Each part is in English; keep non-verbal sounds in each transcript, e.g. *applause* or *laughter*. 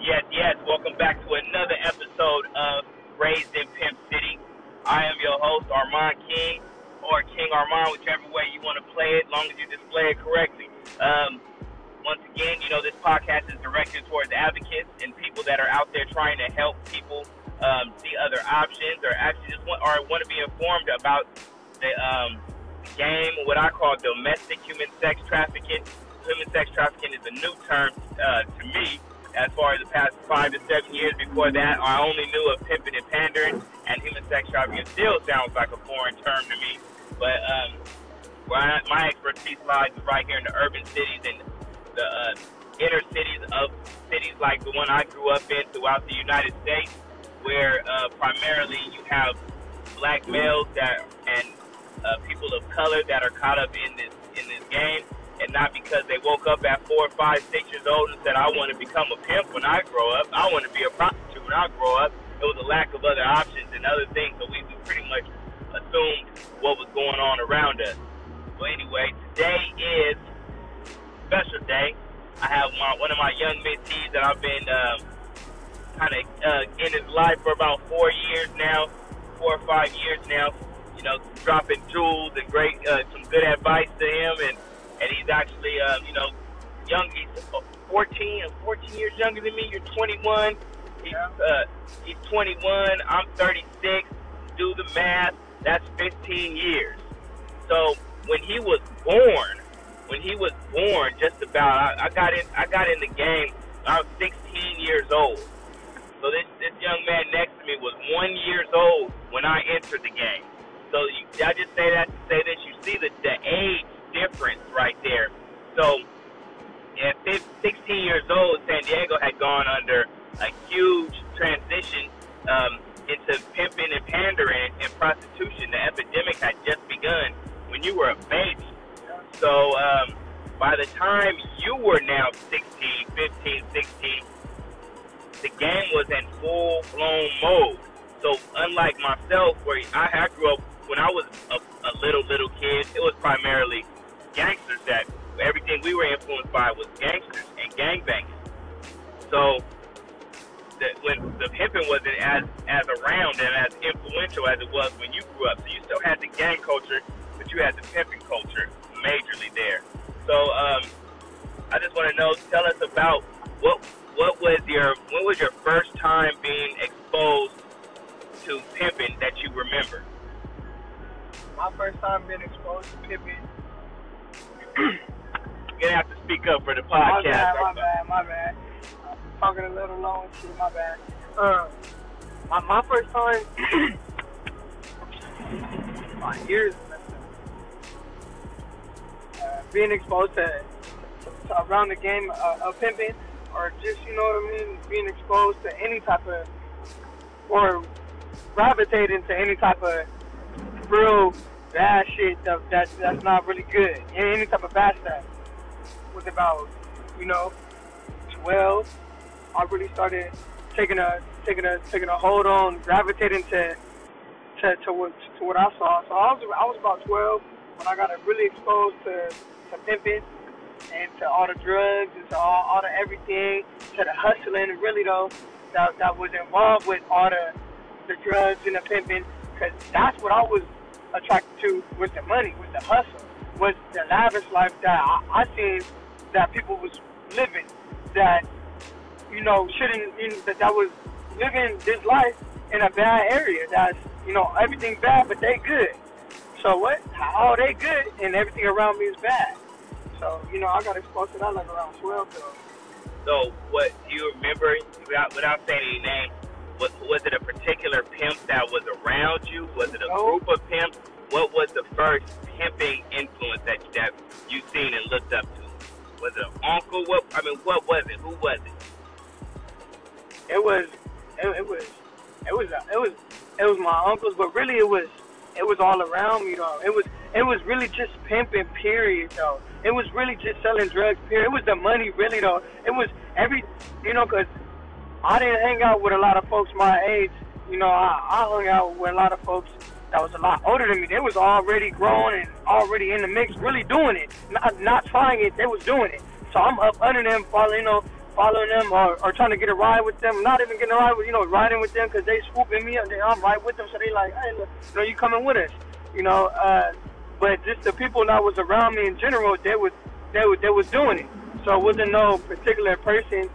Yes, yes. Welcome back to another episode of Raised in Pimp City. I am your host, Armand King, or King Armand, whichever way you want to play it, as long as you display it correctly. Um, once again, you know, this podcast is directed towards advocates and people that are out there trying to help people um, see other options or actually just want, or want to be informed about the um, game, what I call domestic human sex trafficking. Human sex trafficking is a new term uh, to me as far as the past five to seven years. Before that, I only knew of pimping and pandering, and human sex trafficking still sounds like a foreign term to me. But um, where my expertise lies right here in the urban cities and the uh, inner cities of cities like the one I grew up in throughout the United States, where uh, primarily you have black males that and uh, people of color that are caught up in this in this game and not because they woke up at four, five, six years old and said, I want to become a pimp when I grow up. I want to be a prostitute when I grow up. It was a lack of other options and other things, so we, we pretty much assumed what was going on around us. Well, anyway, today is special day. I have my, one of my young mentees that I've been um, kind of uh, in his life for about four years now, four or five years now. You know, dropping jewels and great, uh, some good advice to him and and he's actually, uh, you know, young. He's 14, 14 years younger than me. You're 21. He's, uh, he's 21. I'm 36. Do the math. That's 15 years. So when he was born, when he was born, just about, I, I got in. I got in the game. I was 16 years old. So this this young man next to me was one years old when I entered the game. So you, I just say that to say this. you see the the age difference right there. So, at 16 years old, San Diego had gone under a huge transition um, into pimping and pandering and prostitution. The epidemic had just begun when you were a baby. So, um, by the time you were now 16, 15, 16, the game was in full blown mode. So, unlike myself, where I, I grew up when I was a, a little, little kid, it was primarily gangsters that everything we were influenced by was gangsters and gangbanging. So the, when the pimping wasn't as as around and as influential as it was when you grew up, so you still had the gang culture, but you had the pimping culture majorly there. So um, I just want to know, tell us about what what was your what was your first time being exposed to pimping that you remember? My first time being exposed to pimping you're gonna have to speak up for the podcast. My bad, my bad, my bad. I'm talking a little low and shit, my bad. Um, my, my first time, *coughs* my ears uh, being exposed to, to around the game uh, of pimping, or just you know what I mean, being exposed to any type of, or gravitating to any type of real bad shit that, that that's not really good. Any type of bad stuff was about, you know, twelve. I really started taking a taking a taking a hold on gravitating to to to what to what I saw. So I was I was about twelve when I got really exposed to to pimping and to all the drugs and to all, all the everything, to the hustling really though that that was involved with all the the drugs and the pimping because that's what I was attracted to was the money, was the hustle, was the lavish life that I, I seen that people was living that you know shouldn't you know, that that was living this life in a bad area that's you know everything bad but they good. So what? How they good and everything around me is bad. So you know I got exposed to that like around twelve though. So what do you remember without without saying any names? Was, was it a particular pimp that was around you? Was it a group of pimps? What was the first pimping influence that that you seen and looked up to? Was it an uncle? What I mean, what was it? Who was it? It was, it, it was, it was, it was, it was my uncles, but really it was, it was all around me though. It was, it was really just pimping. Period though. It was really just selling drugs. Period. It was the money really though. It was every, you know, cause I didn't hang out with a lot of folks my age. You know, I, I hung out with a lot of folks that was a lot older than me. They was already grown and already in the mix, really doing it. Not not trying it, they was doing it. So I'm up under them, following, you know, following them or, or trying to get a ride with them. Not even getting a ride with, you know, riding with them because they swooping me up. They, I'm right with them, so they like, hey, look, you know, you coming with us, you know. Uh, but just the people that was around me in general, they was they was they was doing it. So it wasn't no particular person,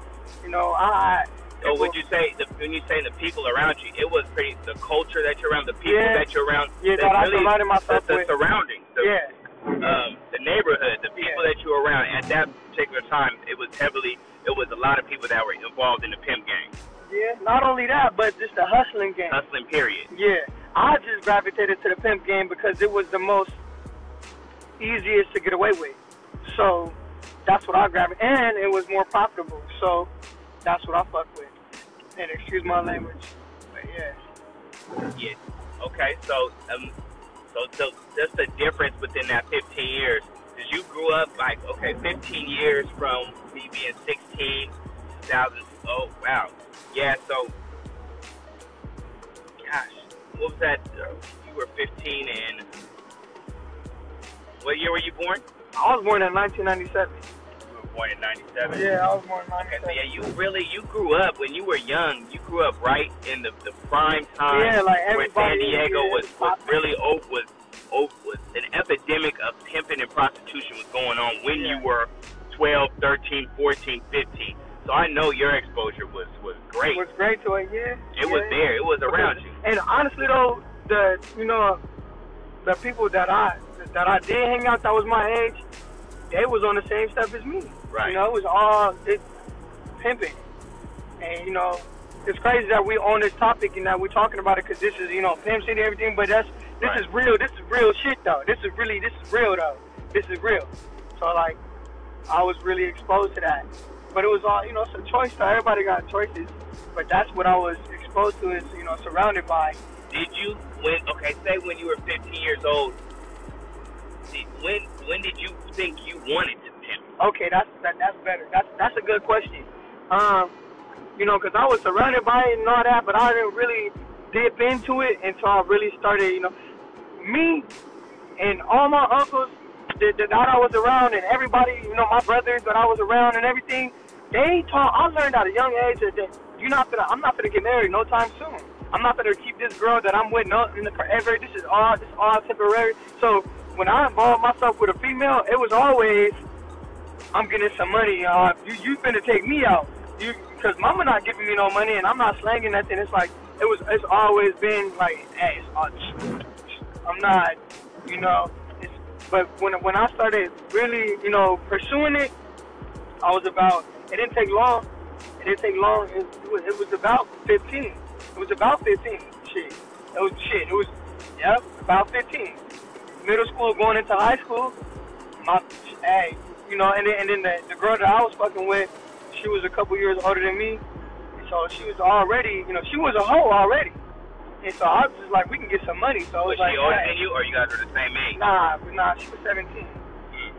you know. I. So would you say the, when you say the people around you, it was pretty the culture that you're around, the people Yeah. that you're around, Yeah, that I really, surrounded myself the, the with. surroundings, the, Yeah. um, the neighborhood, the people Yeah. that you were around at that particular time, it was heavily, it was a lot of people that were involved in the pimp game, Yeah. Not only that, but just the hustling game. hustling. Period. Yeah, I just gravitated to the pimp game because it was the most easiest to get away with. So that's what I grabbed, and it was more profitable. So that's what I fuck with. And excuse my language, but yeah. Yeah. Okay. So, um, so, so just the difference within that 15 years. Because you grew up like okay, 15 years from me being 16, 2000. Oh wow. Yeah. So, gosh, what was that? Uh, you were 15 and what year were you born? I was born in 1997. Born in 97. Yeah, I was born in Okay, so 97. yeah, you really you grew up when you were young. You grew up right in the, the prime time Yeah, like where San Diego was, was was really oh, was oh, was an epidemic of pimping and prostitution was going on when Yeah. you were 12, 13, 14, 15. So I know your exposure was was great. It was great to it, yeah. it was yeah. there. It was around you. And honestly though, the you know, the people that I that I did hang out that was my age, they was on the same stuff as me. Right. You know, it was all it pimping, and you know, it's crazy that we on this topic and that we're talking about it because this is you know pimp city and everything, but that's this Right. is real. This is real shit though. This is really this is real though. This is real. So like, I was really exposed to that. But it was all, you know, it's a choice. Though. Everybody got choices. But that's what I was exposed to. Is you know, surrounded by. Did you when okay, say when you were 15 years old? Did, when when did you think you wanted? Okay, that's that, that's better. That's that's a good question. Um, you know, because I was surrounded by it and all that, but I didn't really dip into it until I really started. You know, me and all my uncles that, that I was around, and everybody, you know, my brothers that I was around and everything. They taught. I learned at a young age that, that you're not gonna. I'm not gonna get married no time soon. I'm not gonna keep this girl that I'm with no in the forever. This is all. This is all temporary. So when I involved myself with a female, it was always I'm getting some money. Uh, you you finna take me out. You because mama not giving me no money and I'm not slanging nothing. It's like it was. It's always been like, hey, I'm not, you know. It's, but when when I started really, you know, pursuing it, I was about. It didn't take long. It didn't take long. It, it was it was about 15. It was about 15. Shit. It was shit. It was yep about 15. Middle school going into high school. My hey, you know, and then and then the, the girl that I was fucking with, she was a couple years older than me, and so she was already, you know, she was a hoe already. And so I was just like, we can get some money. So I Was was like, she older hey, than you, or you guys were the same age? Nah, nah, she was 17. Mm.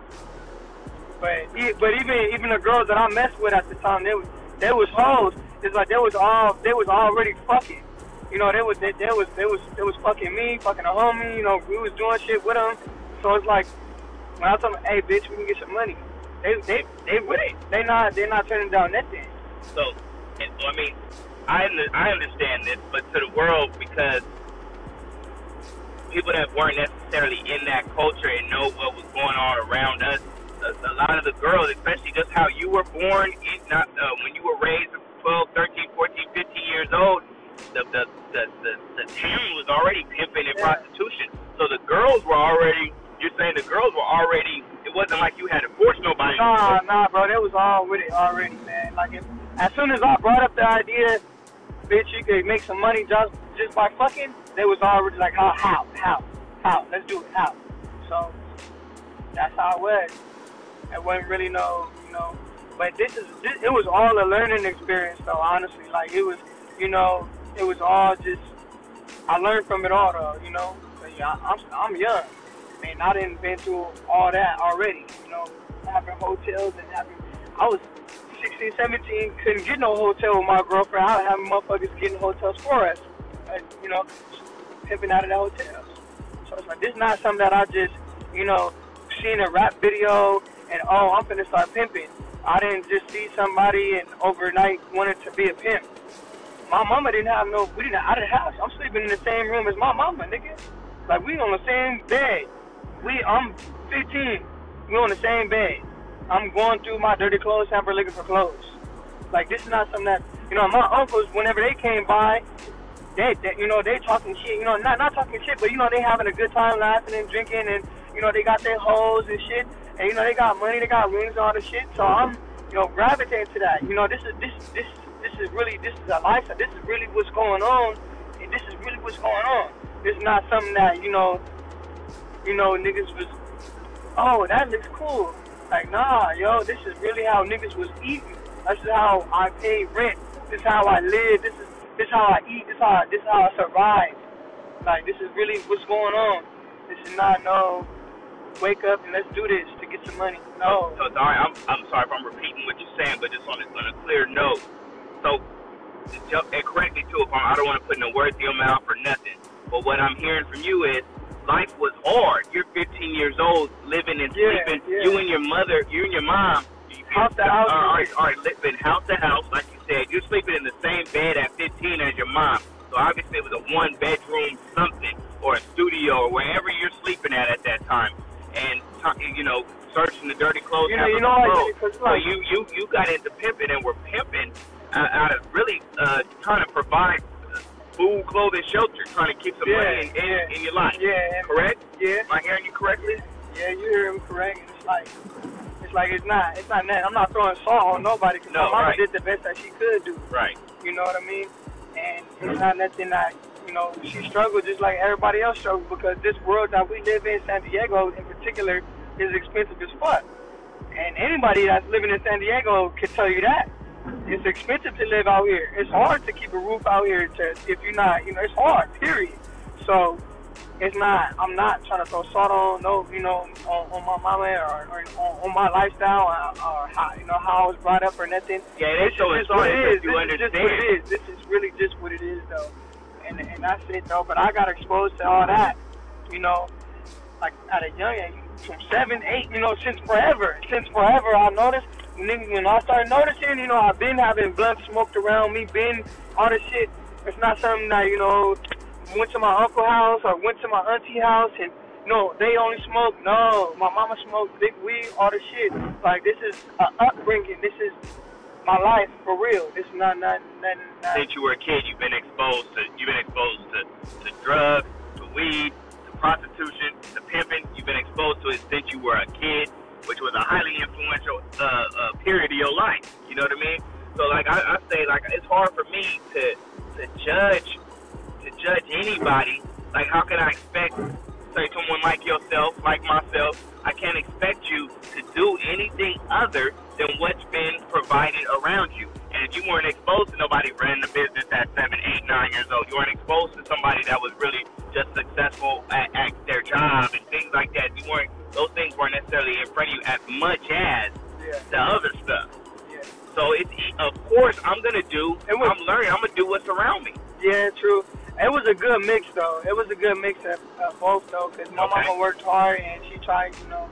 But but even even the girls that I messed with at the time, they was they was hoes. It's like they was all they was already fucking. You know, they was they, they was they was they was fucking me, fucking a homie. You know, we was doing shit with them. So it's like when I told them, hey, bitch, we can get some money. They they they with it. They not they not turning down nothing. So, and, I mean, I I understand this, but to the world because people that weren't necessarily in that culture and know what was going on around us, a, a lot of the girls, especially just how you were born, it not uh, when you were raised 12, 13, 14, 15 years old, the the the the, the town was already pimping and Yeah. prostitution. So the girls were already. You're saying the girls were already. It wasn't like you had to force nobody. Nah, nah, bro, they was all with it already, man. Like if, as soon as I brought up the idea, bitch, you could make some money just just by fucking. They was already like, how, how, how, how? Let's do it, how? So that's how it was. It wasn't really no, you know. But this is, this, it was all a learning experience, though. Honestly, like it was, you know, it was all just. I learned from it all, though. You know, yeah, I'm I'm young. Mean, I didn't been through all that already. You know, having hotels and having. I was 16, 17, couldn't get no hotel with my girlfriend. I having motherfuckers getting hotels for us. And, you know, pimping out of the hotels. So it's like, this is not something that I just, you know, seen a rap video and, oh, I'm finna start pimping. I didn't just see somebody and overnight wanted to be a pimp. My mama didn't have no. We didn't. I didn't have. I'm sleeping in the same room as my mama, nigga. Like we on the same bed. We. I'm 15. We on the same bed. I'm going through my dirty clothes hamper looking for clothes. Like this is not something that you know. My uncles, whenever they came by, they, they you know they talking shit. You know, not not talking shit, but you know they having a good time laughing and drinking, and you know they got their hoes and shit, and you know they got money, they got rings, all the shit. So I'm you know gravitating to that. You know this is this this this is really this is a lifestyle. This is really what's going on. And this is really what's going on. It's not something that you know you know niggas was oh that looks cool. Like nah, yo, this is really how niggas was eating. This is how I pay rent. This is how I live. This is this is how I eat. This is how this is how I survive. Like this is really what's going on. This is not no wake up and let's do this to get some money. No. So, so I'm I'm sorry if I'm repeating what you're saying, but just on a, on a clear note. So, and correct me too if I'm, I don't want to put no words in your mouth or nothing. But what I'm hearing from you is life was hard. You're 15 years old, living and Yeah, sleeping. yeah. You and your mother, you and your mom. You, House to house. All right, all right, living house to house, like you said. You're sleeping in the same bed at 15 as your mom. So obviously it was a one bedroom something or a studio or wherever you're sleeping at at that time. And you know, searching the dirty clothes. You know, you know, like, So you you you got into pimping and were pimping uh, out of really uh, trying to provide food, clothing, shelter, trying to keep some Yeah, money in, in, yeah. in your life. Yeah. Correct? Yeah. Am I hearing you correctly? Yeah, you hear him correct. It's like, it's like it's not, it's not that. I'm not throwing salt on nobody because No, my mama right. did the best that she could do. Right. You know what I mean? And it's not nothing that, you know, she struggled just like everybody else struggled because this world that we live in, San Diego in particular, is expensive as fuck. And anybody that's living in San Diego can tell you that. It's expensive to live out here. It's hard to keep a roof out here to if you're not, you know, it's hard, period. So it's not. I'm not trying to throw salt on no, you know, on, on my mama or, or on, on my lifestyle or, or how you know how I was brought up or nothing. Yeah, it this is so just what it is. you This is just what it is. This is really just what it is, though. And and that's it, though. But I got exposed to all that, you know, like at a young age, from seven, eight, you know, since forever. Since forever, I noticed. Nigga, when I started noticing, you know, I've been having blunt smoked around me, been all this shit. It's not something that you know went to my uncle house or went to my auntie house and no, they only smoke. No, my mama smoked big weed, all the shit. Like this is a upbringing. This is my life for real. This is not not nothing. Since you were a kid, you've been exposed to you've been exposed to, to drugs, to weed, to prostitution, to pimping. You've been exposed to it since you were a kid, which was a highly influential uh, uh, period of your life. You know what I mean? So like I, I say, like it's hard for me to to judge to judge anybody. Like how can I expect say someone like yourself, like myself, I can't expect you to do anything other than what's been provided around you. And if you weren't exposed to nobody running the business at seven, eight, nine years old, you weren't exposed to somebody that was really just successful at, at their job and things like that. You weren't; those things weren't necessarily in front of you as much as yeah, the other stuff. yeah, So it's of course I'm gonna do. It was- I'm learning. I'm gonna do what's around me. yeah. True. It was a good mix though. It was a good mix of, of both though, because my Okay. mama worked hard and she tried, you know,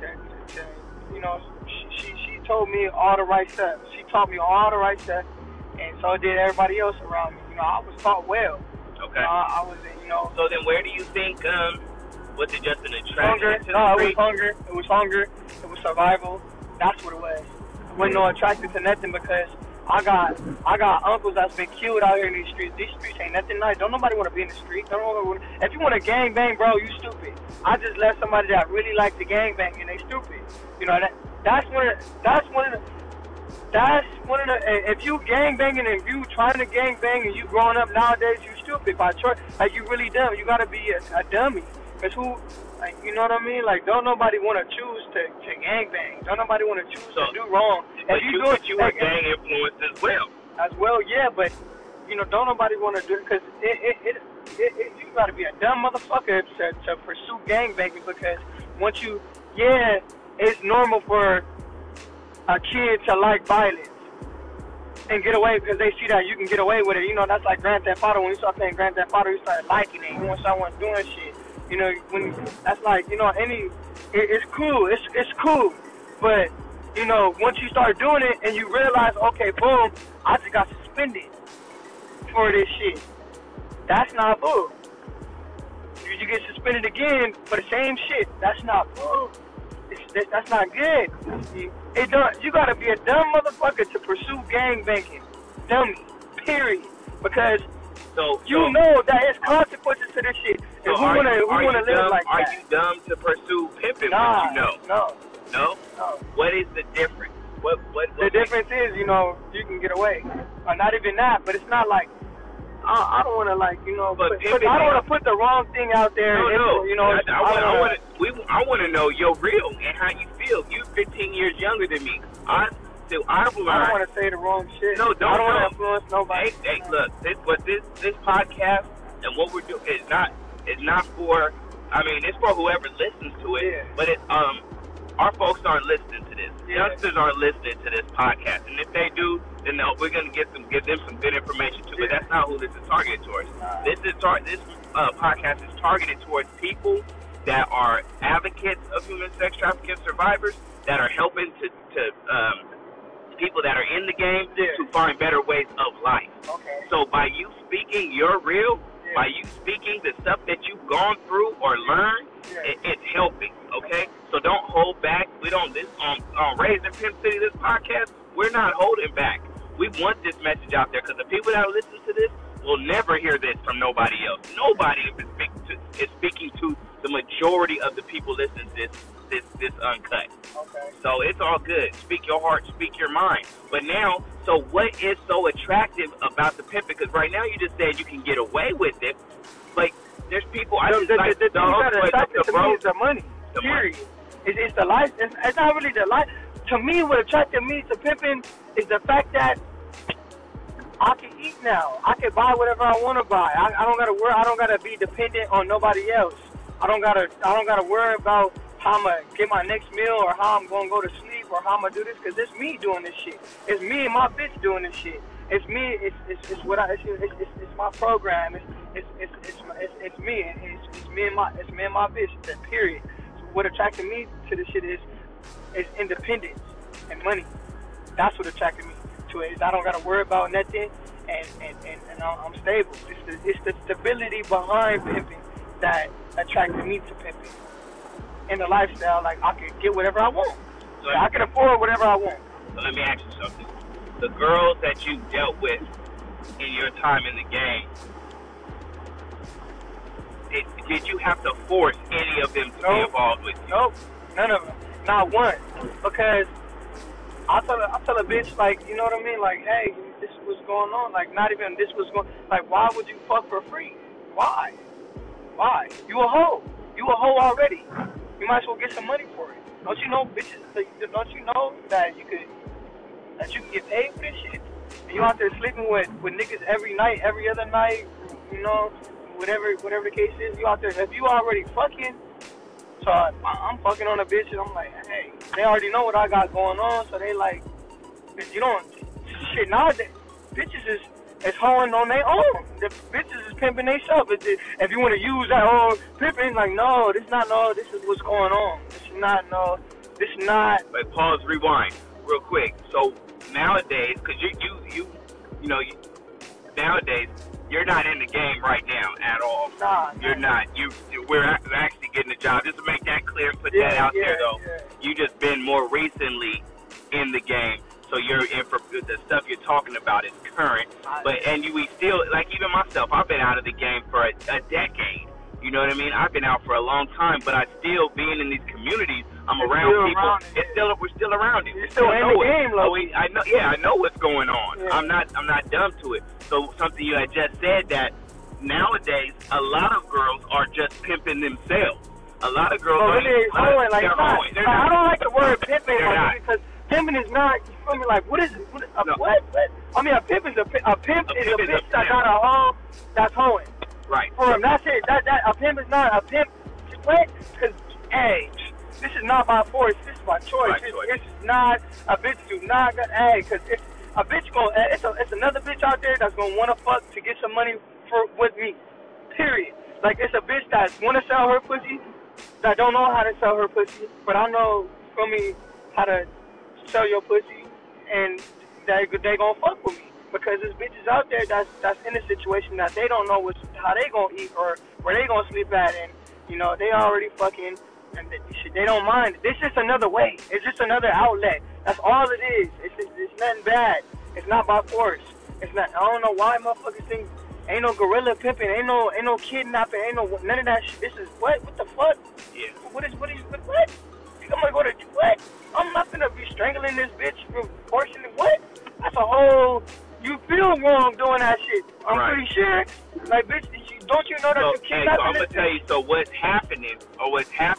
to, to, you know, she, she she told me all the right stuff. She taught me all the right stuff, and so did everybody else around me. You know, I was taught well. Okay. Uh, I was, you know, so then, where do you think? Um, was it just an hunger. attraction to No, the it was hunger. It was hunger. It was survival. That's what it was. I wasn't no attracted to nothing because I got I got uncles that's been killed out here in these streets. These streets ain't nothing nice. Don't nobody want to be in the street. Don't nobody wanna, if you want to gang bang, bro, you stupid. I just left somebody that really liked to gang bang and they stupid. You know that that's one of that's one of the that's one of the. Eh, if you gang banging and you trying to gang bang and you growing up nowadays, you stupid. By choice, like you really dumb. You gotta be a, a dummy. Cause who, like you know what I mean? Like don't nobody want to choose to to gang bang. Don't nobody want to choose So- to do wrong. But If you, do but it- you were gang influenced as well. as well, yeah, but you know, don't nobody want to do it because it, it, it, it, it, you got to be a dumb motherfucker to, to pursue gang banging because once you, yeah, it's normal for a kid to like violence and get away because they see that you can get away with it. You know, that's like Grand Theft Auto. When you start playing Grand Theft Auto, you start liking it. You want someone doing shit. You know, when that's like, you know, any, it, it's cool. It's it's cool, but you know, once you start doing it and you realize, okay, boom, I just got suspended for this shit. That's not bull. You, you get suspended again for the same shit. That's not bull. It's, that, that's not good. You, it don't, you gotta be a dumb motherfucker to pursue gang banging. Dummy. Period. Because So you know that it's consequences to this shit. So and are, wanna you, are wanna live dumb? like are that? you dumb to pursue pimping nah, when you know? no, No. no. What is the difference? What what? The what difference is, you know, you can get away. Or not even that, but it's not like I, I don't want to like, you know, But put, I don't want to put the wrong thing out there. No, and, no. You know, I, I, want, I want to. We, I want to know your real and how you feel. You 15 years younger than me. I, so I I don't want to say the wrong shit. No, don't, I don't want to influence nobody. Hey, hey, look, this, but this this podcast and what we're doing is not is not for. I mean, it's for whoever listens to it. Yeah. But it's um, our folks aren't listening to this. Yeah. Youngsters aren't listening to this podcast, and if they do, then they'll- we're gonna get some give them some good information too. But that's not who this is targeted towards. This is tar- this uh, podcast is targeted towards people that are advocates of human sex trafficking survivors that are helping to to um, people that are in the game Yeah. to find better ways of life. Okay. So by you speaking your real, Yeah. by you speaking the stuff that you've gone through or learned, Yeah. it, it's helping. Okay, so don't hold back. We don't this on on Raised in Pimp City this podcast. We're not holding back. We want this message out there because the people that listen to this will never hear this from nobody else. Nobody is, speak to, is speaking to the majority of the people listening to this this this uncut. Okay. So it's all good. Speak your heart, speak your mind. But now, so what is so attractive about the pimping? Because right now you just said you can get away with it. Like there's people I just the, like the, the the, the to me is the money. The period. It's, it's the life. It's, it's not really the life. To me, what attracted me to pimping is the fact that I can eat now. I can buy whatever I want to buy. I, I don't gotta worry. I don't gotta be dependent on nobody else. I don't gotta. I don't gotta worry about how I'm gonna get my next meal or how I'm gonna go to sleep or how I'm gonna do this because it's me doing this shit. It's me and my bitch doing this shit. It's me. It's it's, it's what I. It's, it's, it's, it's my program. It's it's it's it's, it's, it's me. It's, it's me and my. It's me and my bitch. That period. So what attracted me to this shit is is independence and money. That's what attracted me to it. Is I don't gotta worry about nothing, and and and, and I'm I'm stable. It's the it's the stability behind pimping that attracted me to pimping. And the lifestyle, like I can get whatever I want. So, I can afford whatever I want. so let me ask you something. The girls that you dealt with in your time in the game, did, did you have to force any of them to be involved with you? Nope, none of them. Not one. Because I tell a, I tell a bitch like, you know what I mean? Like, hey, this was going on. Like, not even this was going. Like, why would you fuck for free? Why? Why? You a hoe. You a hoe already. You might as well get some money for it. Don't you know, bitches? Don't you know that you could that you can get paid for this shit? And you out there sleeping with with niggas every night, every other night. You know, whatever whatever the case is. You out there. If you already fucking. So I, I'm fucking on a bitch and I'm like, hey, they already know what I got going on, so they like, you don't, shit, nowadays, bitches is, is hoeing on their own. The bitches is pimping themselves. If, if you want to use that whole pimping, like, no, this not, no, this is what's going on. This is not, no, this is not, But pause, rewind, real quick. So nowadays, because you, you, you, you know, you, nowadays you're not in the game right now at all. nah. You're not. You, you we're actually getting a job. Just to make that clear and put Yeah, that out yeah, there, though. yeah. You just been more recently in the game, so you're in for the stuff you're talking about is current. But and you we still like even myself. I've been out of the game for a, a decade. You know what I mean? I've been out for a long time, but I still being in these communities. I'm around still people. around it's still we're still around it. You're still in know the it. game, Loki. I know. Yeah, I know what's going on. Yeah. I'm not. I'm not dumb to it. So something you had just said that nowadays a lot of girls are just pimping themselves. A lot of girls Oh, are? Hoeing, like, they're not, like, I don't like the word pimping not. because pimping is not. You feel me? Like, what is it? What, a, No. what? what? I mean, a pimp is a, a pimp A is pimp a is a bitch that got a hoe that's hoeing. Right. For him, that's it. That that a pimp is not a pimp. What? Because hey, this is not my force. This is my choice. My This, choice. not a bitch. Do not go, hey, because it's a bitch going. Eh, it's a, it's another bitch out there that's gonna want to fuck to get some money for with me. Period. Like it's a bitch that want to sell her pussy that don't know how to sell her pussy, but I know for me how to sell your pussy, and they they gonna fuck with me because there's bitches out there that's that's in a situation that they don't know what's, how they gonna eat or where they gonna sleep at, and you know they already fucking and they, they don't mind. This is another way. It's just another outlet. That's all it is. It's just, it's nothing bad. It's not by force. It's not. I don't know why motherfuckers think ain't no gorilla pimping, ain't no ain't no kidnapping, ain't no none of that shit. This is what? What the fuck? What's happening, or what's happened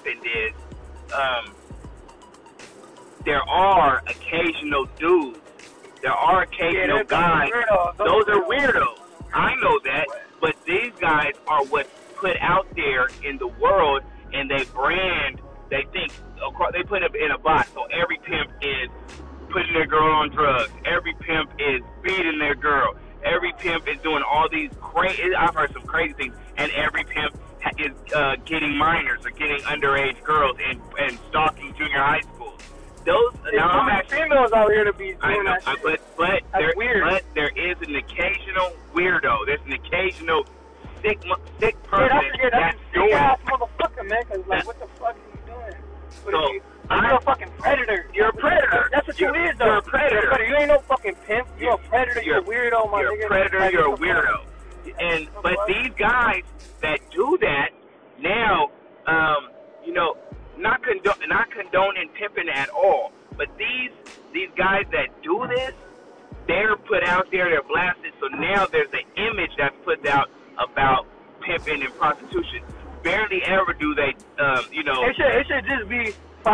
minors or getting underage girls and and stalking junior high schools. Those now I'm actually females out here to be I know, that shit. but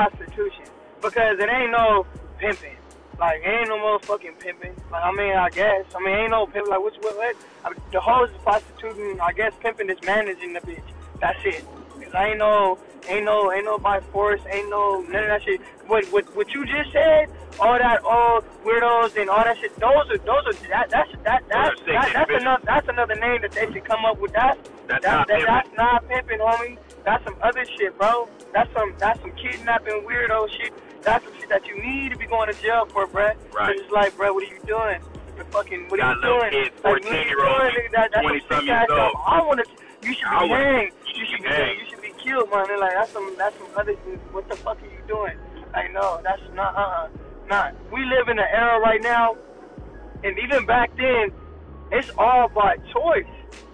prostitution because it ain't no pimping. Like ain't no motherfucking pimping. Like I mean, I guess. I mean, ain't no pimp. Like what's what? what I mean, the hoes is prostituting. I guess pimping is managing the bitch. That's it. Cause I ain't no, ain't no, ain't no by force. Ain't no none of that shit. What what what you just said? All that all weirdos and all that shit. Those are those are that that's that Those that, that's another that's another name that they should come up with. That's That's that, not that, that's not pimping, homie. That's some other shit, bro. That's some that's some kidnapping weirdo shit. That's some shit that you need to be going to jail for, bruh. 'Cause Right. It's like, bruh, what are you doing? The fucking what are you doing? kids, Like, what are 14 you year olds, doing, nigga? That, that's 20 some years old. I want to. You should be hanged. you You should be. You should be killed, man. Like that's some. That's some other. What the fuck are you doing? Like no, that's not. Uh. uh Not. We live in an era right now, and even back then, it's all by choice.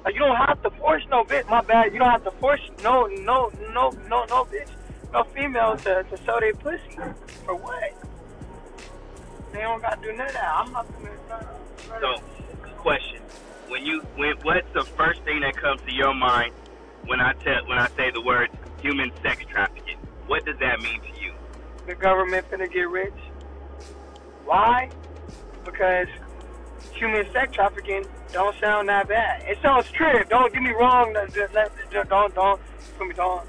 Like you don't have to force no bitch. My bad. You don't have to force no no no no no bitch, no female to to sell their pussy. For what? They don't gotta do none of that. I'm not gonna. none So, question: When you, when, what's the first thing that comes to your mind when I tell, when I say the words human sex trafficking? What does that mean to you? the government finna get rich. Why? Because human sex trafficking don't sound that bad. It sounds true. Don't get me wrong. Don't don't.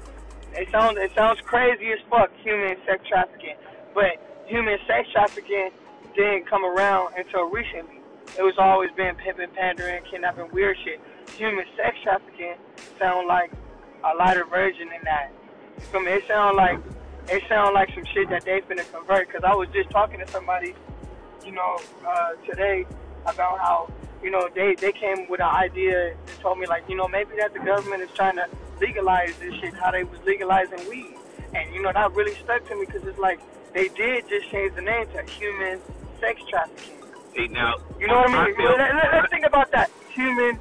It sounds it sounds crazy as fuck. Human sex trafficking, but human sex trafficking didn't come around until recently. It was always been pimping, pandering, kidnapping, weird shit. Human sex trafficking sound like a lighter version in that. Feel me? It sound like it sound like some shit that they finna convert. Cause I was just talking to somebody, you know, uh, today about how you know they they came with an idea and told me like you know maybe that the government is trying to legalize this shit how they was legalizing weed. And you know that really stuck to me because it's like they did just change the name to human sex trafficking. See, now, You know what I mean? feel, let, let, let's think about that. Human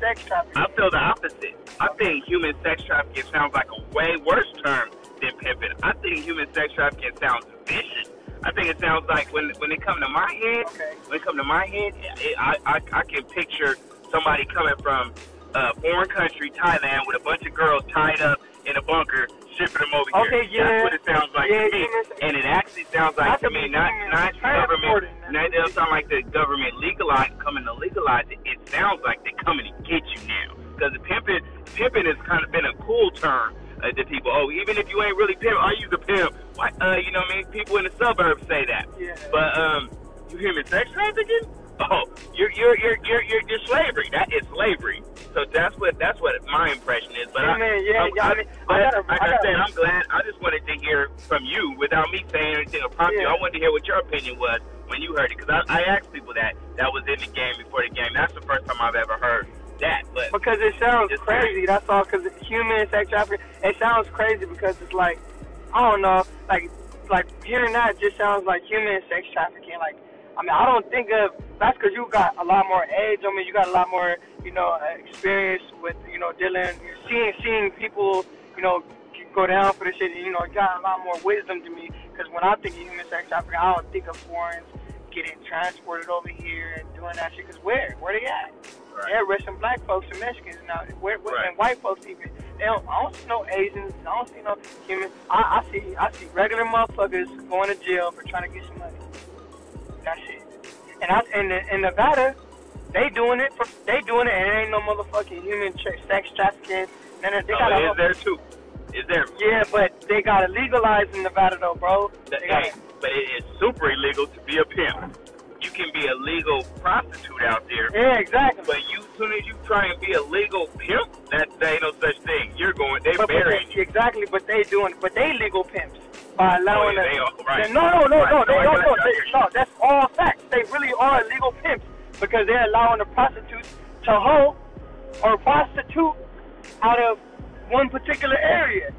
sex trafficking. I feel the opposite. I think human sex trafficking sounds like a way worse term than pimping. I think human sex trafficking sounds vicious. I think it sounds like when when it come to my head, Okay. when it come to my head, it, I, I I can picture somebody coming from a foreign country, Thailand, with a bunch of girls tied up in a bunker, shipping them over here. Okay, yeah. That's what it sounds like Yeah, to me. sex- And it actually sounds like to me, not not transporting. government. Not, it sound like the government legalize coming to legalize it. It sounds like they're coming to get you now. Because the pimping, pimping has kind of been a cool term uh, to people. Oh, even if you ain't really pimp, I use a pimp. What? Uh, you know what I mean? People in the suburbs say that. Yeah. But um, you hear me sex trafficking? Oh, you're you're you're you're you're, you're slavery. That is slavery. so that's what that's what my impression is. But Yeah, I, man, yeah, I mean, I glad- gotta- like I said, I'm glad. I just wanted to hear from you without me saying anything or prompting you. Yeah. I wanted to hear what your opinion was when you heard it because I, I asked people that that was in the game before the game. That's the first time I've ever heard that. But Because it sounds crazy. That's all. Because human sex trafficking, it sounds crazy because it's like, I don't know, like, like hearing that just sounds like human sex trafficking. Like, I mean, I don't think of that's because you got a lot more age. I mean, you got a lot more, you know, experience with, you know, dealing, seeing, seeing people, you know, go down for the shit. You know, got a lot more wisdom to me. Because when I think of human sex trafficking, I don't think of foreigners getting transported over here and doing that shit. Because where? Where they at? Right. They're arresting black folks and Mexicans now. Where, where, Right. And white folks even. They don't, I don't see no Asians. I don't see no human. I, I see I see regular motherfuckers going to jail for trying to get some money. That's it. And I and in, in Nevada, they doing it for they doing it, and it ain't no motherfucking human tra- sex trafficking. And they no, got it is there too. Is there? yeah, but they got it legalized in Nevada though, bro. The, got hey, but it is super illegal to be a pimp. You can be a legal prostitute out there, yeah, exactly. but you, as soon as you try and be a legal pimp, that there ain't no such thing. You're going, they But, but burying they, you. exactly, but they doing, but they legal pimps by allowing Oh, yeah, the- they are, right. No, no, no, Right, no, no, they don't. No, they, no, that's all facts. They really are illegal pimps because they're allowing the prostitutes to hoe or prostitute out of one particular area.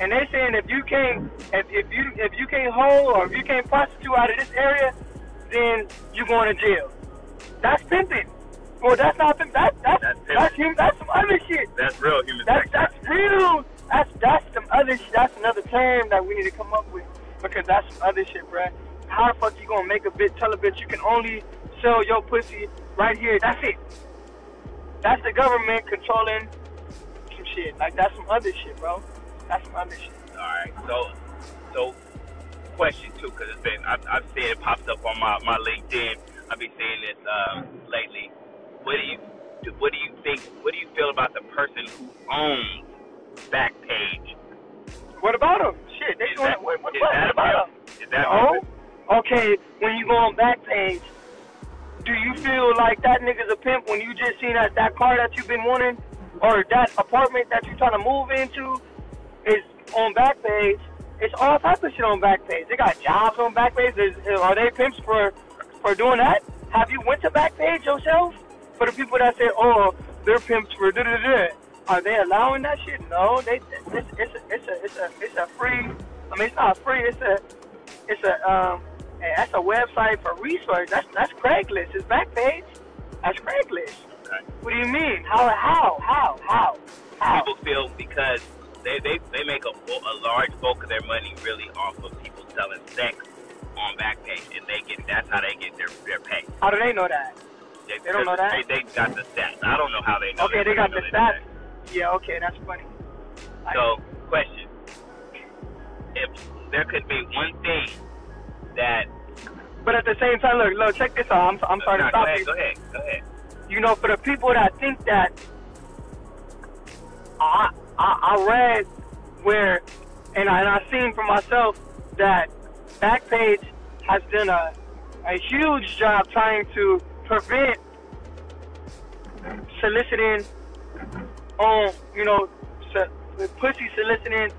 And they saying if you can't, if, if you if you can't hoe or if you can't prostitute out of this area, then you're going to jail. That's pimping. Well, that's not pimping. That, that's That's that's pimping. that's, some other shit. That's real human That's that's real. That's that's some other. sh- That's another term that we need to come up with because that's some other shit, bruh. How the fuck you gonna make a bitch tell a bitch you can only sell your pussy right here? That's it. That's the government controlling some shit. Like that's some other shit, bro. That's some other shit. All right. So, so question too, because it's been I've, I've seen it pops up on my my LinkedIn. I've been seeing this um, lately. What do you what do you think? What do you feel about the person who owns Backpage? What about them? Shit, they Is doing that- what, what, what, that what about them? Is that No. Okay, when you go on Backpage, do you feel like that nigga's a pimp when you just seen that that car that you've been wanting, or that apartment that you're trying to move into, is on Backpage? It's all type of shit on Backpage. They got jobs on Backpage. Is, are they pimps for for doing that? Have you went to Backpage yourself? For the people that say, oh, they're pimps for da da da. Are they allowing that shit? No, they. It's it's a, it's a it's a it's a free. I mean, it's not free. It's a it's a um. That's a website for research. That's that's Craigslist. It's Backpage. That's Craigslist. Okay. What do you mean? How how how how how? People feel because they they they make a a large bulk of their money really off of people selling sex on Backpage, and they get that's how they get their their pay. How do they know that? They, They don't know that? They, they got the stats. I don't know how they know. Okay, that, they got the stats. that. Yeah. Okay, that's funny. So, question: If there could be one thing that But at the same time, look, look, check this out. I'm I'm sorry No, to go stop ahead, you. go ahead, go ahead. you know, for the people that think that I I, I read where and I and I seen for myself that Backpage has done a a huge job trying to prevent soliciting on you know so, pussy soliciting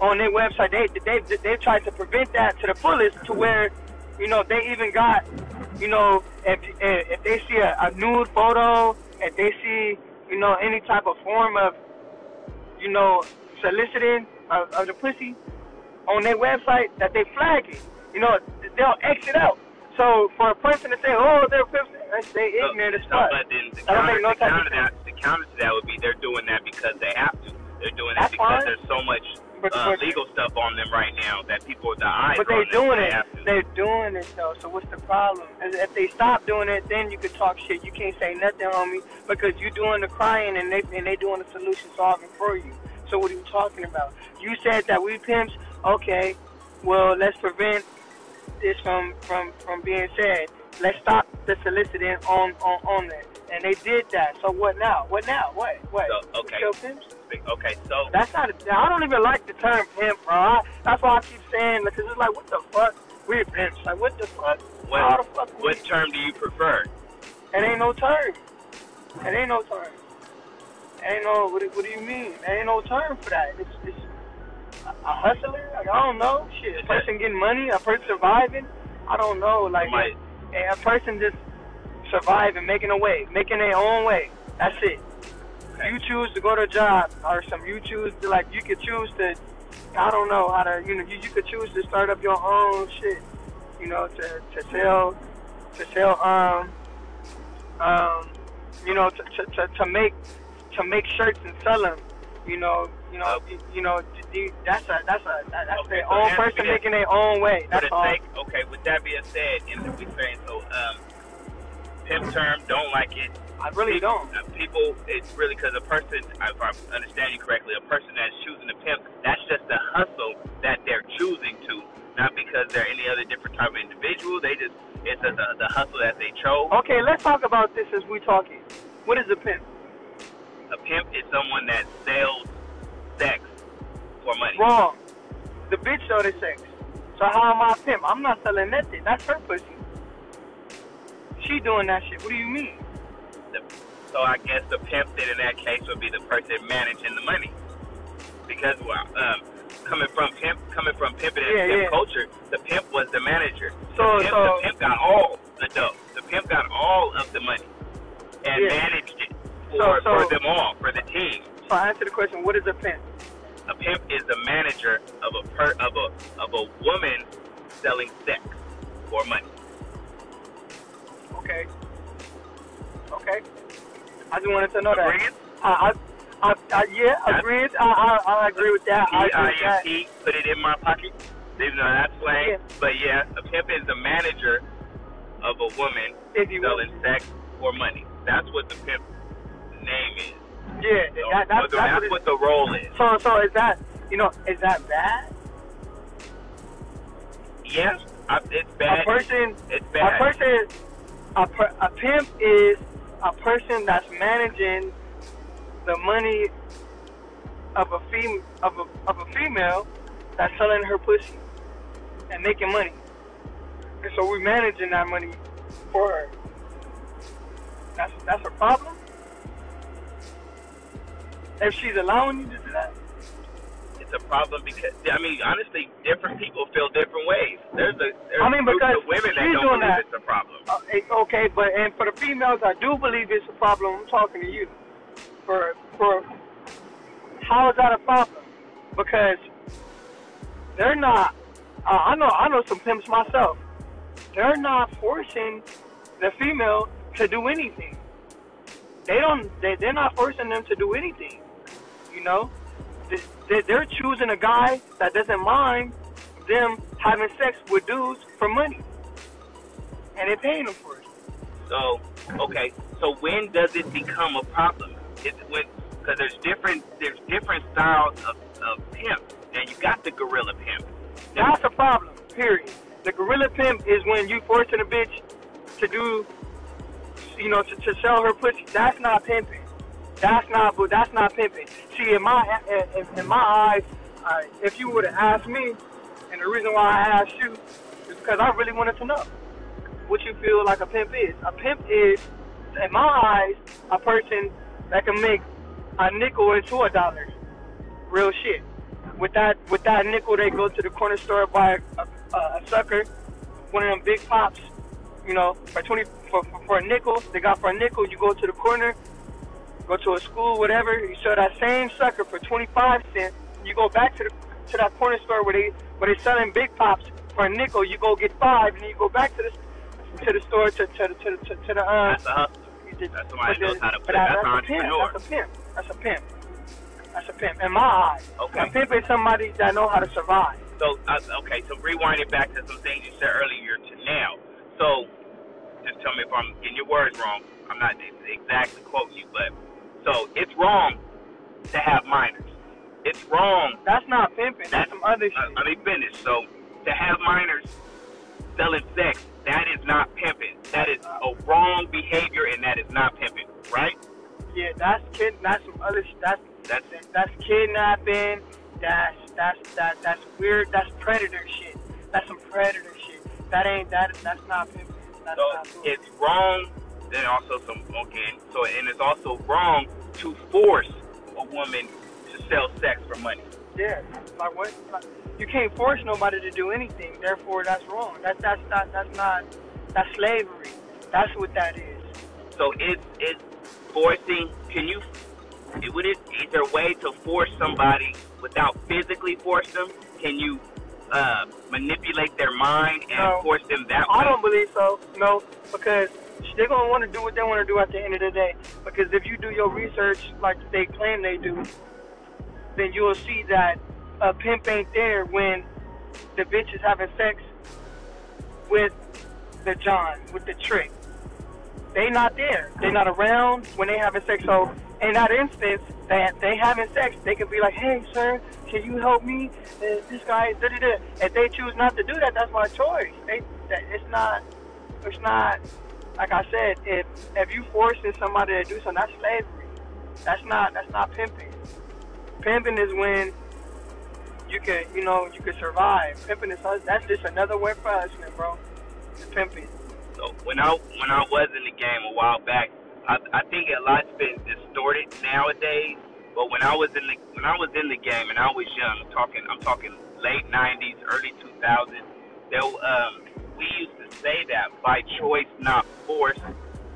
on their website. They they they've tried to prevent that to the fullest to where you know they even got you know if if they see a, a nude photo, if they see you know any type of form of you know soliciting of, of the pussy on their website, that they flag it. You know they'll exit out. So for a person to say, "Oh, they're pimps," they So- ignorant as fuck. but then the counter, make no the counter to that, the counter to that would be they're doing that because they have to. They're doing that That's because fine. there's so much But- uh, but- legal stuff on them right now that people, the eyes But are they on them, doing it. They're doing it though. So what's the problem? And If they stop doing it, then you could talk shit. You can't say nothing, homie, because you're doing the crying and they and they doing the solution solving for you. So what are you talking about? You said that we pimps. Okay, well let's prevent this from from from being said. Let's stop the soliciting on on on there. And they did that. So what now? What now? What? What? So, okay. Still pimps? Okay, so That's not. A, I don't even like the term pimp, bro. I, that's why I keep saying because it's like, what the fuck? We're pimps. Like, what the fuck? How the what, fuck? what term do you prefer? It ain't no term. It ain't no term. It Ain't no. What, what do you mean? There ain't no term for that. It's, it's a, a hustler. Like I don't know. Shit, a person getting money, a person surviving. I don't know. Like a, a person just surviving, making a way, making their own way. That's it. You choose to go to a job, or some. You choose to like. You could choose to. I don't know how to. You know, you, you could choose to start up your own shit. You know, to to sell, to sell. Um, um, you know, to to, to, to make to make shirts and sell them. You know, you know, you, you know. That's a that's a that's Okay, their so own person making their own way. That's all. sake, okay, with that being said, and we saying so, um, pimp term, don't like it. I really don't. Uh, people, it's really because a person, if I understand you correctly, a person that's choosing to pimp, that's just the hustle that they're choosing to, not because they're any other different type of individual. They just, it's a, the, the hustle that they chose. Okay, let's talk about this as we talking. What is a pimp? A pimp is someone that sells sex for money. Wrong. The bitch sold the sex. So how am I a pimp? I'm not selling nothing. That's her pussy. She doing that shit. What do you mean? The- So I guess the pimp then in that case would be the person managing the money. Because well, um, coming from pimp, coming from pimping and Yeah, pimp yeah. culture, the pimp was the manager. So- the, pimp, so- the pimp got all the dough. The pimp got all of the money and Yeah. managed it for, So- so- for them all, for the team. So I answer the question. What is a pimp? A pimp is the manager of a per, of a of a woman selling sex for money. Okay. Okay. I just wanted to know that. I, I, I, I yeah, agreed. I, I, I agree with that. I agree with that. P-I-M-P, put it in my pocket. Even though that's slang. Yeah. But yeah, a pimp is the manager of a woman If you will. selling sex for money. That's what the pimp name is. Yeah, So, that, that's, that's, that's what what the role is. so, so is that, you know, is that bad? Yes, I, it's bad. A person, it's a person, a, per, a pimp is a person that's managing the money of a fem of a of a female that's selling her pussy and making money. And so we're managing that money for her. That's that's a problem. If she's allowing you to do that. It's a problem because I mean, honestly, different people feel different ways. There's a there's I mean, because of women that don't believe that. it's a problem. Uh, eh, okay, but and for the females, I do believe it's a problem. I'm talking to you. For for how is that a problem? Because they're not. Uh, I know I know some pimps myself. They're not forcing the female to do anything. They don't. They, they're not forcing them to do anything. You know, they're choosing a guy that doesn't mind them having sex with dudes for money, and they're paying them for it. So, okay, so when does it become a problem? It's when because there's different there's different styles of, of pimp, and you got the gorilla pimp. Now, That's a problem. Period. The gorilla pimp is when you forcing a bitch to do, you know, to, to sell her pussy. That's not pimping. That's not. But that's not pimping. See, in my in, in my eyes, uh, if you would have asked me, and the reason why I asked you is because I really wanted to know what you feel like a pimp is. A pimp is, in my eyes, a person that can make a nickel into a dollar. Real shit. With that, with that nickel, they go to the corner store buy a, a, a sucker, one of them big pops. You know, for twenty for, for, for a nickel, they got for a nickel. You go to the corner, go to a school, whatever. You sell that same sucker for twenty five cents. You go back to the to that corner store where they where they selling big pops for a nickel. You go get five, and then you go back to the to the store to to to, to, to the uh, that's a hustle. That's somebody but knows how to that- That's an a pimp. entrepreneur. That's a pimp. That's a pimp. That's a pimp. In my eyes, Okay. a pimp is somebody that know how to survive. So, uh, okay, so rewind it back to some things you said earlier to now. So, just tell me if I'm getting your words wrong. I'm not exactly quoting you, but so it's wrong to have minors. It's wrong That's not pimping. That's some other shit. Let me finish. So, to have minors selling sex, that is not pimping. That is a wrong behavior, and that is not pimping, right? yeah, that's kid. That's some other. Sh- that's That's that's kidnapping. That's that's that that's weird. That's predator shit. That's some predator shit. That ain't that. That's not pimping. That's so not it's wrong. Then also some okay. So and it's also wrong to force a woman to sell sex for money. Yeah, like what? Like, you can't force nobody to do anything. Therefore, that's wrong. That's that's not that's not that's slavery. That's what that is. So it's it's forcing. Can you? Would it? Is there a way to force somebody without physically force them? Can you uh, manipulate their mind and No. force them that I way? don't believe so. No, because they're gonna want to do what they want to do at the end of the day. Because if you do your research like they claim they do, then you'll see that a pimp ain't there when the bitch is having sex with the John, with the trick. They not there. They not around when they having sex. So in that instance, that they having sex, they can be like, "Hey, sir, can you help me? Uh, this guy, da da da." If they choose not to do that, that's my choice. They, that, it's not, it's not. Like I said, if if you forcing somebody to do something, that's slavery. That's not that's not pimping. Pimping is when you can, you know, you can survive. Pimping is that's just another word for hustling, bro. It's pimping. So when I when I was in the game a while back, I, I think a lot's been distorted nowadays. But when I was in the when I was in the game and I was young, talking I'm talking late '90s, early 2000s. There, um, we used to say that by choice, not force.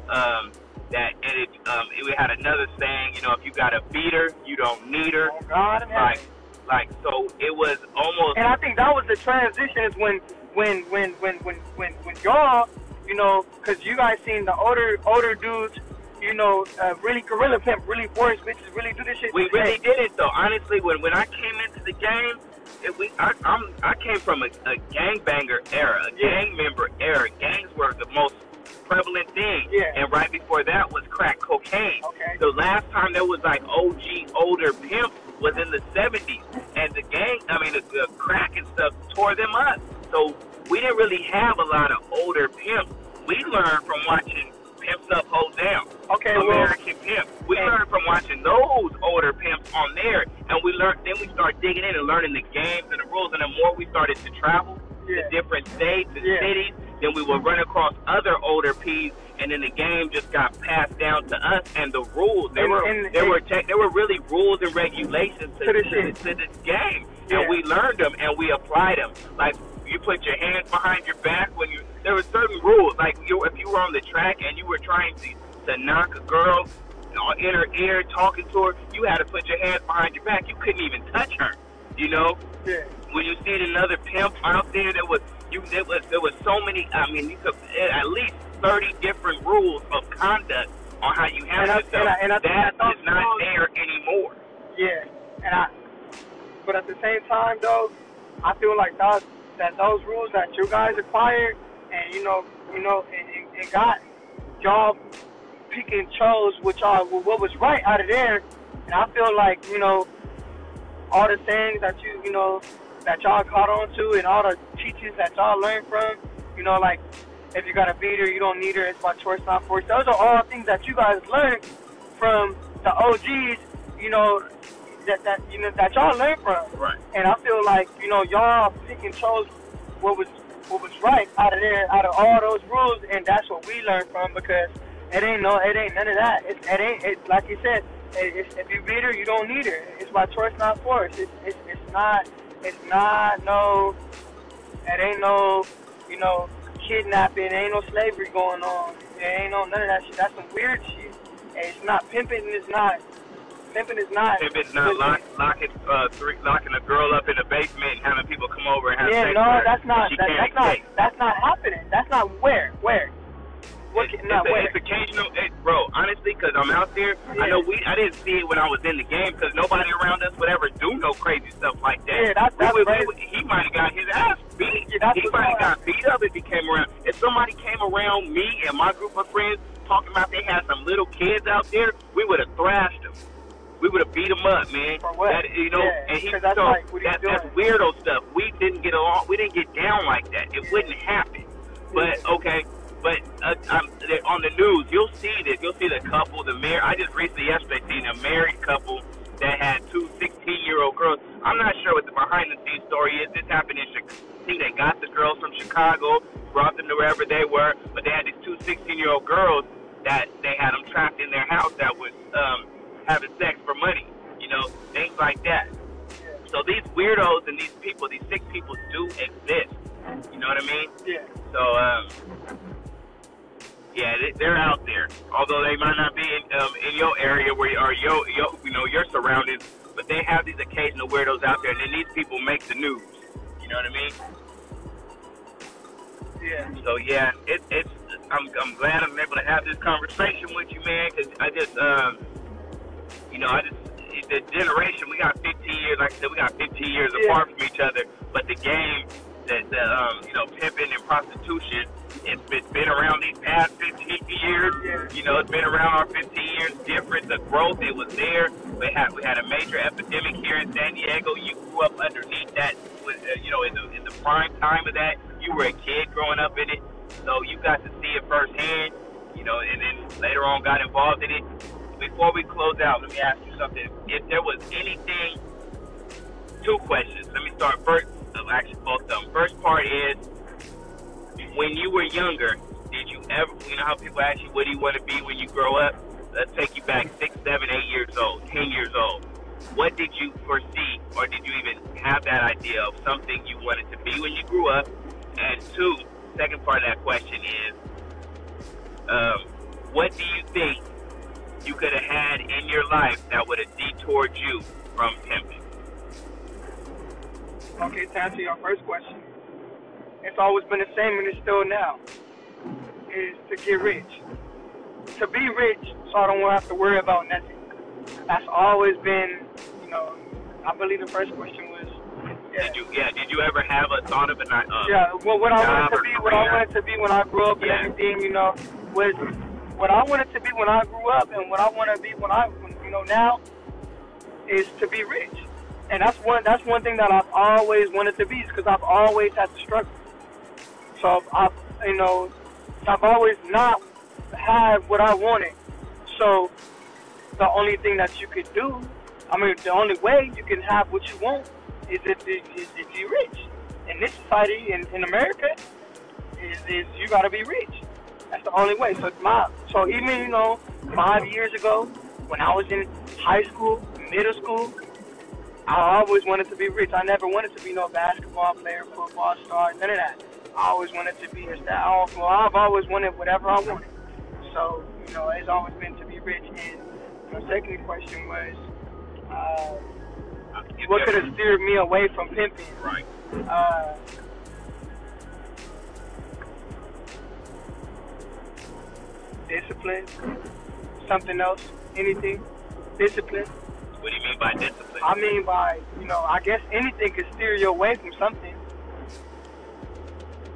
Um, that and it, um, it had another saying, you know, if you got a beater, you don't need her. Oh God heaven. Like, like so, it was almost And I think that was the transition is when when when when when when when y'all, you know, because you guys seen the older older dudes, you know, uh, really gorilla pimp, really force bitches, really do this shit. We really did it though. Honestly, when when I came into the game, it, we I, I'm I came from a, a gangbanger era, a Yeah. gang member era. Gangs were the most prevalent thing, Yeah. and right before that was crack cocaine. Okay. The last time there was like OG older pimp was in the 70s, and the gang, I mean the, the crack and stuff tore them up. So we didn't really have a lot of older pimps. We learned from watching Pimps Up, Ho's Down. Okay, well, American Pimp. We Hey. learned from watching those older pimps on there, and we learned. Then we started digging in and learning the games and the rules. And the more we started to travel Yeah. to different states and Yeah. cities, then we would run across other older P's, and then the game just got passed down to us. And the rules, there And- were and- there and- were te- there were really rules and regulations to, To to, to this game, Yeah. and we learned them and we applied them. Like you put your hands behind your back when you. There were certain rules, like you, if you were on the track and you were trying to to knock a girl uh, in her ear, talking to her, you had to put your hands behind your back. You couldn't even touch her. You know, yeah. when you see another pimp out there, there was you there was there was so many. I mean, you could at least thirty different rules of conduct on how you And handle I- yourself. and I- and I that that is not there anymore. Yeah, and I. But at the same time, though, I feel like those that those rules that you guys acquired, and you know, you know, and, and, and got y'all pick and chose which y'all what was right out of there, and I feel like you know, all the things that you you know that y'all caught on to, and all the teachings that y'all learned from, you know, like if you got a beater, you don't need her. It's by choice, not force. Those are all things that you guys learned from the OGs. You know, that that you know that y'all learned from. Right. And I feel like you know y'all pick and chose what was what was right out of there, out of all those rules, and that's what we learned from because it ain't no, it ain't none of that. It, it ain't it like you said. It, if you beat her, you don't need her. It's by choice, not force. It's it's it's not it's not no. It ain't no you know kidnapping. It ain't no slavery going on. It ain't no none of that shit. That's some weird shit. And it's not pimping. It's not pimping. Is not. If it's not lock, locking uh, three, locking a girl up in the basement and having people come over and have Yeah, sex no, with her, that's not. That, that's not. escape. That's not happening. That's not where. Where? What? It's, not it's, where? it's occasional, it, bro. Honestly, because I'm out there, I know we. I didn't see it when I was in the game because nobody around us would ever do no crazy stuff like that. Yeah, that's- that's we right. we he might have got his ass beat. Yeah, that's he might have got beat up if he came around. If somebody came around me and my group of friends talking about they had some little kids out there, we would have thrashed them. We would have beat him up, man. For what? That, you know, Yeah, and he that's so like what that, that's weirdo stuff. We didn't get along. We didn't get down like that. It wouldn't happen. But okay, but uh, on the news, you'll see this. You'll see the couple, the mayor. I just recently yesterday seen a married couple that had two 16-year-old girls. I'm not sure what the behind-the-scenes story is. This happened in Chicago. I think they got the girls from Chicago, brought them to wherever they were, but they had these two 16-year-old girls that they had them trapped in their house that was um, having sex for money. You know, things like that. So these weirdos and these people, these sick people, do exist. You know what I mean? Yeah. So um, yeah, they, they're out there. Although they might not be in, um, in your area where you are, your, your, you know, your surroundings, but they have these occasional weirdos out there, and then these people make the news. You know what I mean? Yeah. So yeah, it, it's. I'm, I'm glad I'm able to have this conversation with you, man, because I just, um, you know, I just the generation we got 15 years. Like I said, we got 15 years Yeah. apart from each other, but the game, the, the um, you know, pimping and prostitution, it's been, been around these past 15 years. Yeah. You know, it's been around our 15 years. Different, the growth, it was there. We had we had a major epidemic here in San Diego. You grew up underneath that, with, uh, you know, in the in the prime time of that. You were a kid growing up in it, so you got to see it firsthand. You know, and then later on got involved in it. Before we close out, let me ask you something. If there was anything, two questions. Let me start first. Actually, both of them. First part is when you were younger, did you ever, you know how people ask you, what do you want to be when you grow up? Let's take you back six, seven, eight years old, ten years old. What did you foresee, or did you even have that idea of something you wanted to be when you grew up? And two, second part of that question is, um, what do you think you could have had in your life that would have detoured you from pimping? Okay, to answer your first question, it's always been the same and it's still now. Is to get rich. To be rich so I don't have to worry about nothing. That's always been, you know, I believe the first question was, yeah, Did you, yeah, did you ever have a thought of an, uh, yeah well, what I wanted to be, what I wanted to be when I grew up and Yeah. everything, you know, was what I wanted to be when I grew up and what I want to be when I, you know, now is to be rich. And that's one that's one thing that I've always wanted to be because I've always had to struggle. So I've you know I've always not had what I wanted. So the only thing that you could do, I mean, the only way you can have what you want is if is if you're rich. In this society, in, in America, is is you got to be rich. That's the only way. So my so even you know five years ago when I was in high school, middle school, I always wanted to be rich. I never wanted to be no basketball player, football star, none of that. I always wanted to be a star. Well, I've always wanted whatever I wanted. So, you know, it's always been to be rich. And the second question was, uh, what could have steered me away from pimping? Right. Uh, discipline, something else, anything, discipline. What do you mean by discipline? I mean by, you know, I guess anything could steer you away from something.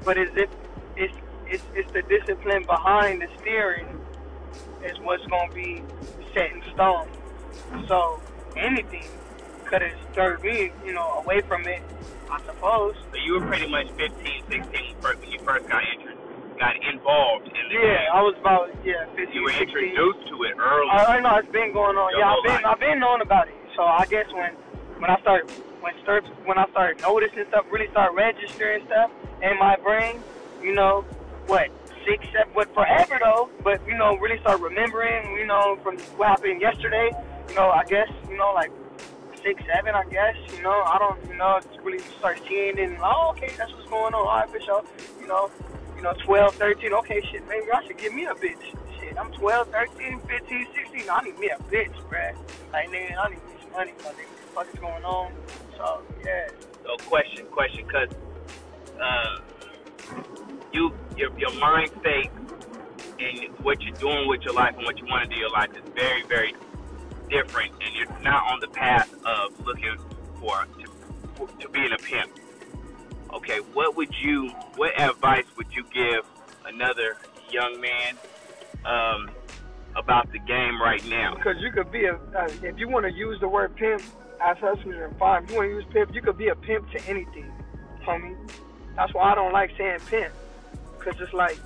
But is it it's it's it's the discipline behind the steering is what's gonna be set in stone. So anything could have stirred me, you know, away from it, I suppose. So you were pretty much 15, 16 when you first got entered, got involved in the Yeah, game. I was about yeah, 15, You were 16. introduced to it early. I, I know it's been going on. Your Yeah, I've been life. I've been knowing about it. So I guess when when I start when start when I started noticing stuff, really start registering stuff in my brain, you know, what six, seven, what forever though, but you know, really start remembering, you know, from what happened yesterday. You know, I guess you know like six, seven, I guess. You know, I don't, you know, it's really start seeing it and oh, okay, that's what's going on. All right, for sure. You know, you know, 12, 13, okay, shit, maybe I should give me a bitch. Shit, I'm 12, 13, 15, 16. I need me a bitch, bruh. Like, nigga, I need me some money, my nigga. What the fuck is going on? So, yeah. So question, question, because uh, you your your mind state and what you're doing with your life and what you want to do your life is very, very different, and you're not on the path of looking for to, for, to being a pimp. Okay, what would you, what advice would you give another young man um, about the game right now? Because you could be a, uh, if you want to use the word pimp as and fine, if you want to use pimp, you could be a pimp to anything, homie. That's why I don't like saying pimp. Because it's like,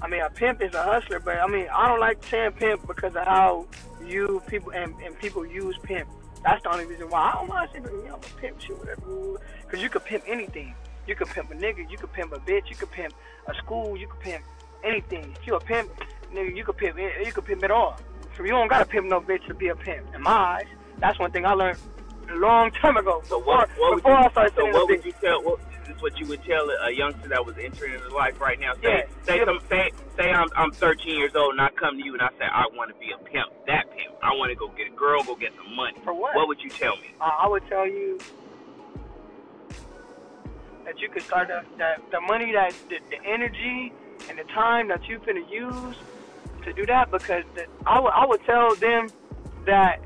I mean, a pimp is a hustler, but I mean, I don't like saying pimp because of how you people and, and people use pimp. That's the only reason why I don't mind saying, you know, pimp shit, whatever. Because you could pimp anything. You could pimp a nigga, you could pimp a bitch, you could pimp a school, you could pimp anything. If you a pimp, nigga, you could pimp it, you could pimp it all. So you don't gotta pimp no bitch to be a pimp. In my eyes, that's one thing I learned a long time ago. So what, what before would you, I started so what would you tell? What, this is what you would tell a, youngster that was entering his life right now. Say, Yeah. say, Yeah. some, say, say I'm I'm 13 years old and I come to you and I say I want to be a pimp, that pimp. I want to go get a girl, go get some money. For what? What would you tell me? I I would tell you that you could start the, the, the money that the, the energy and the time that you finna use to do that because the, I would I would tell them that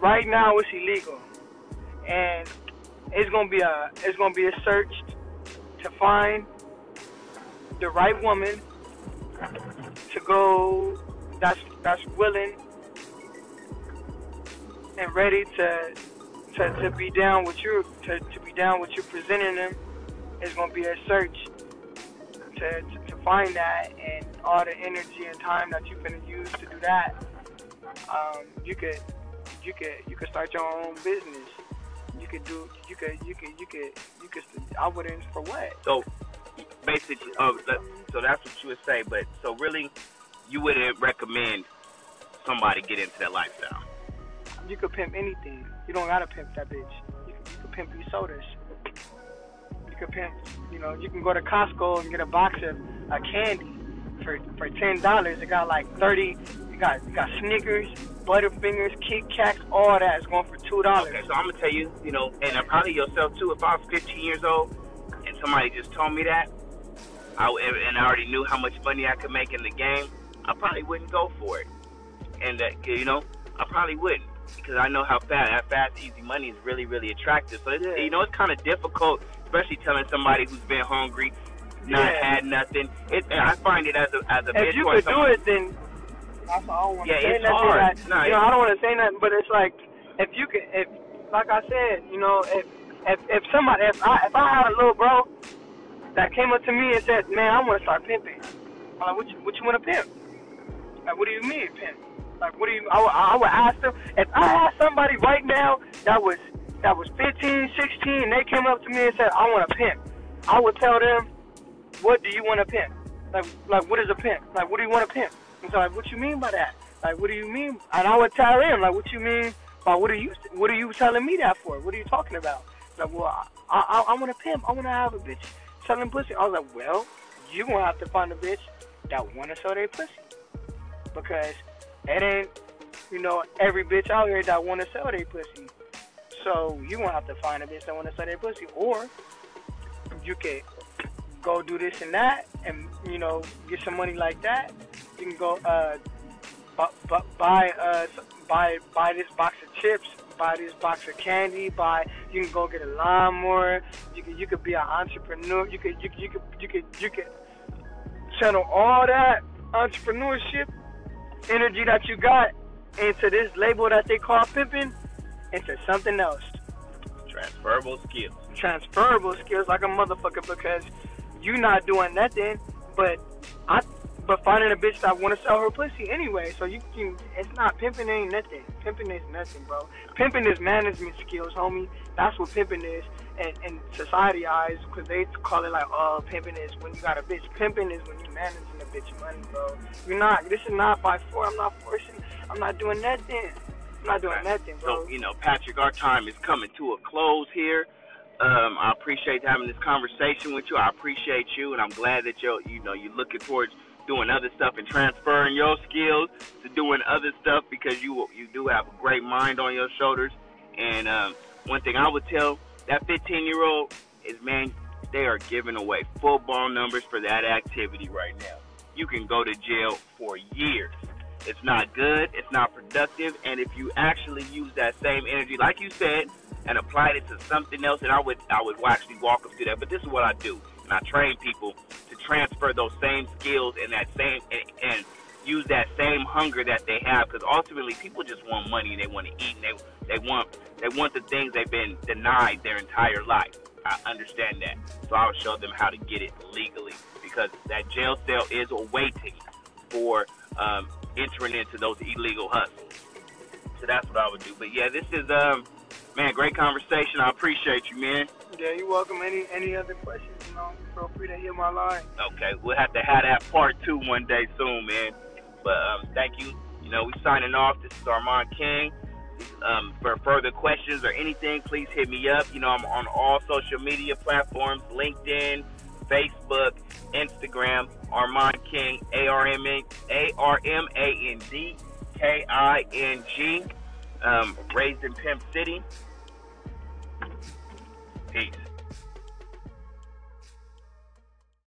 right now it's illegal. And it's gonna be a it's gonna be a search to find the right woman to go that's that's willing and ready to to, to be down with you to, to be down with you presenting them it's gonna be a search to, to, to find that and all the energy and time that you're gonna use to do that. Um, you could you could you could start your own business. You could do you could you could you could you could I wouldn't for what? So basically, that, so that's what you would say. But so really, you wouldn't recommend somebody get into that lifestyle. you could pimp anything. You don't gotta pimp that bitch. You could, you could pimp these sodas you pimp you know you can go to Costco and get a box of uh, candy for for ten dollars it got like thirty you got you got Snickers Butterfingers Kit Kats all that is going for two dollars Okay, so I'm gonna tell you, you know, and probably yourself too. If I was 15 years old and somebody just told me that, I and I already knew how much money I could make in the game, I probably wouldn't go for it. And that, you know, I probably wouldn't because I know how fast that fast, easy money is really, really attractive. So it's, Yeah. you know, it's kind of difficult, especially telling somebody who's been hungry, not Yeah. had nothing. It, I find it as a as a if you could do it, then I don't want to Yeah, say it's nothing. hard. Nah, you know, I don't want to say nothing, but it's like if you could, if like I said, you know, if if if somebody, if I if I had a little bro that came up to me and said, "Man, I want to start pimping," I'm like, "What you what you want to pimp?" Like, what do you mean pimp? Like, what do you? I I would ask them if I had somebody right now that was that was 15, 16, and they came up to me and said, "I want to pimp." I would tell them, "What do you want to pimp?" Like, like what is a pimp? Like, what do you want to pimp? And so, like, what you mean by that? Like, what do you mean? And I would tell them, like, what you mean by what are you? What are you telling me that for? What are you talking about? Like, well, I, I, I want to pimp. I want to have a bitch selling pussy. I was like, well, you gonna have to find a bitch that wanna sell their pussy because it ain't, you know, every bitch out here that wanna sell their pussy. So you gonna have to find a bitch that wanna sell their pussy, or you can go do this and that, and you know, get some money like that. You can go uh, bu- bu- buy uh, buy buy this box of chips, buy this box of candy, buy. You can go get a lawnmower. You could you could be an entrepreneur. You could you you could you could you could channel all that entrepreneurship energy that you got into this label that they call pimping into something else. transferable skills. Transferable skills like a motherfucker because you not doing nothing but I but finding a bitch that wanna sell her pussy anyway. So you can it's not pimping ain't nothing. Pimping is nothing, bro. Pimping is management skills, homie. That's what pimping is. And in society eyes, because they call it like, oh, pimping is when you got a bitch. Pimping is when you managing a bitch money, bro. You're not. This is not by force. I'm not forcing. I'm not doing nothing. I'm not doing nothing, bro. So, you know, Patrick, our time is coming to a close here. Um, I appreciate having this conversation with you. I appreciate you, and I'm glad that you're, you know, you're looking towards doing other stuff and transferring your skills to doing other stuff because you you do have a great mind on your shoulders. And um, one thing I would tell that 15 year old is, man, they are giving away football numbers for that activity right now. You can go to jail for years. It's not good. It's not productive. And if you actually use that same energy, like you said, and applied it to something else, and I would I would actually walk them through that. But this is what I do, and I train people to transfer those same skills and that same and, and use that same hunger that they have. Because ultimately, people just want money and they want to eat and they they want they want the things they've been denied their entire life. I understand that, so I would show them how to get it legally because that jail cell is awaiting for um, entering into those illegal hustles. So that's what I would do. But yeah, this is um man, great conversation. I appreciate you, man. Yeah, you're welcome. Any any other questions, you know, feel free to hit my line. Okay, we'll have to have that part two one day soon, man. But um, thank you, You know, we signing off. This is Armand King. Um, for further questions or anything, please hit me up. You know, I'm on all social media platforms LinkedIn, Facebook, Instagram, Armand King, A R M A R M A N D K I N G. Um, raised in Pimp City. Peace.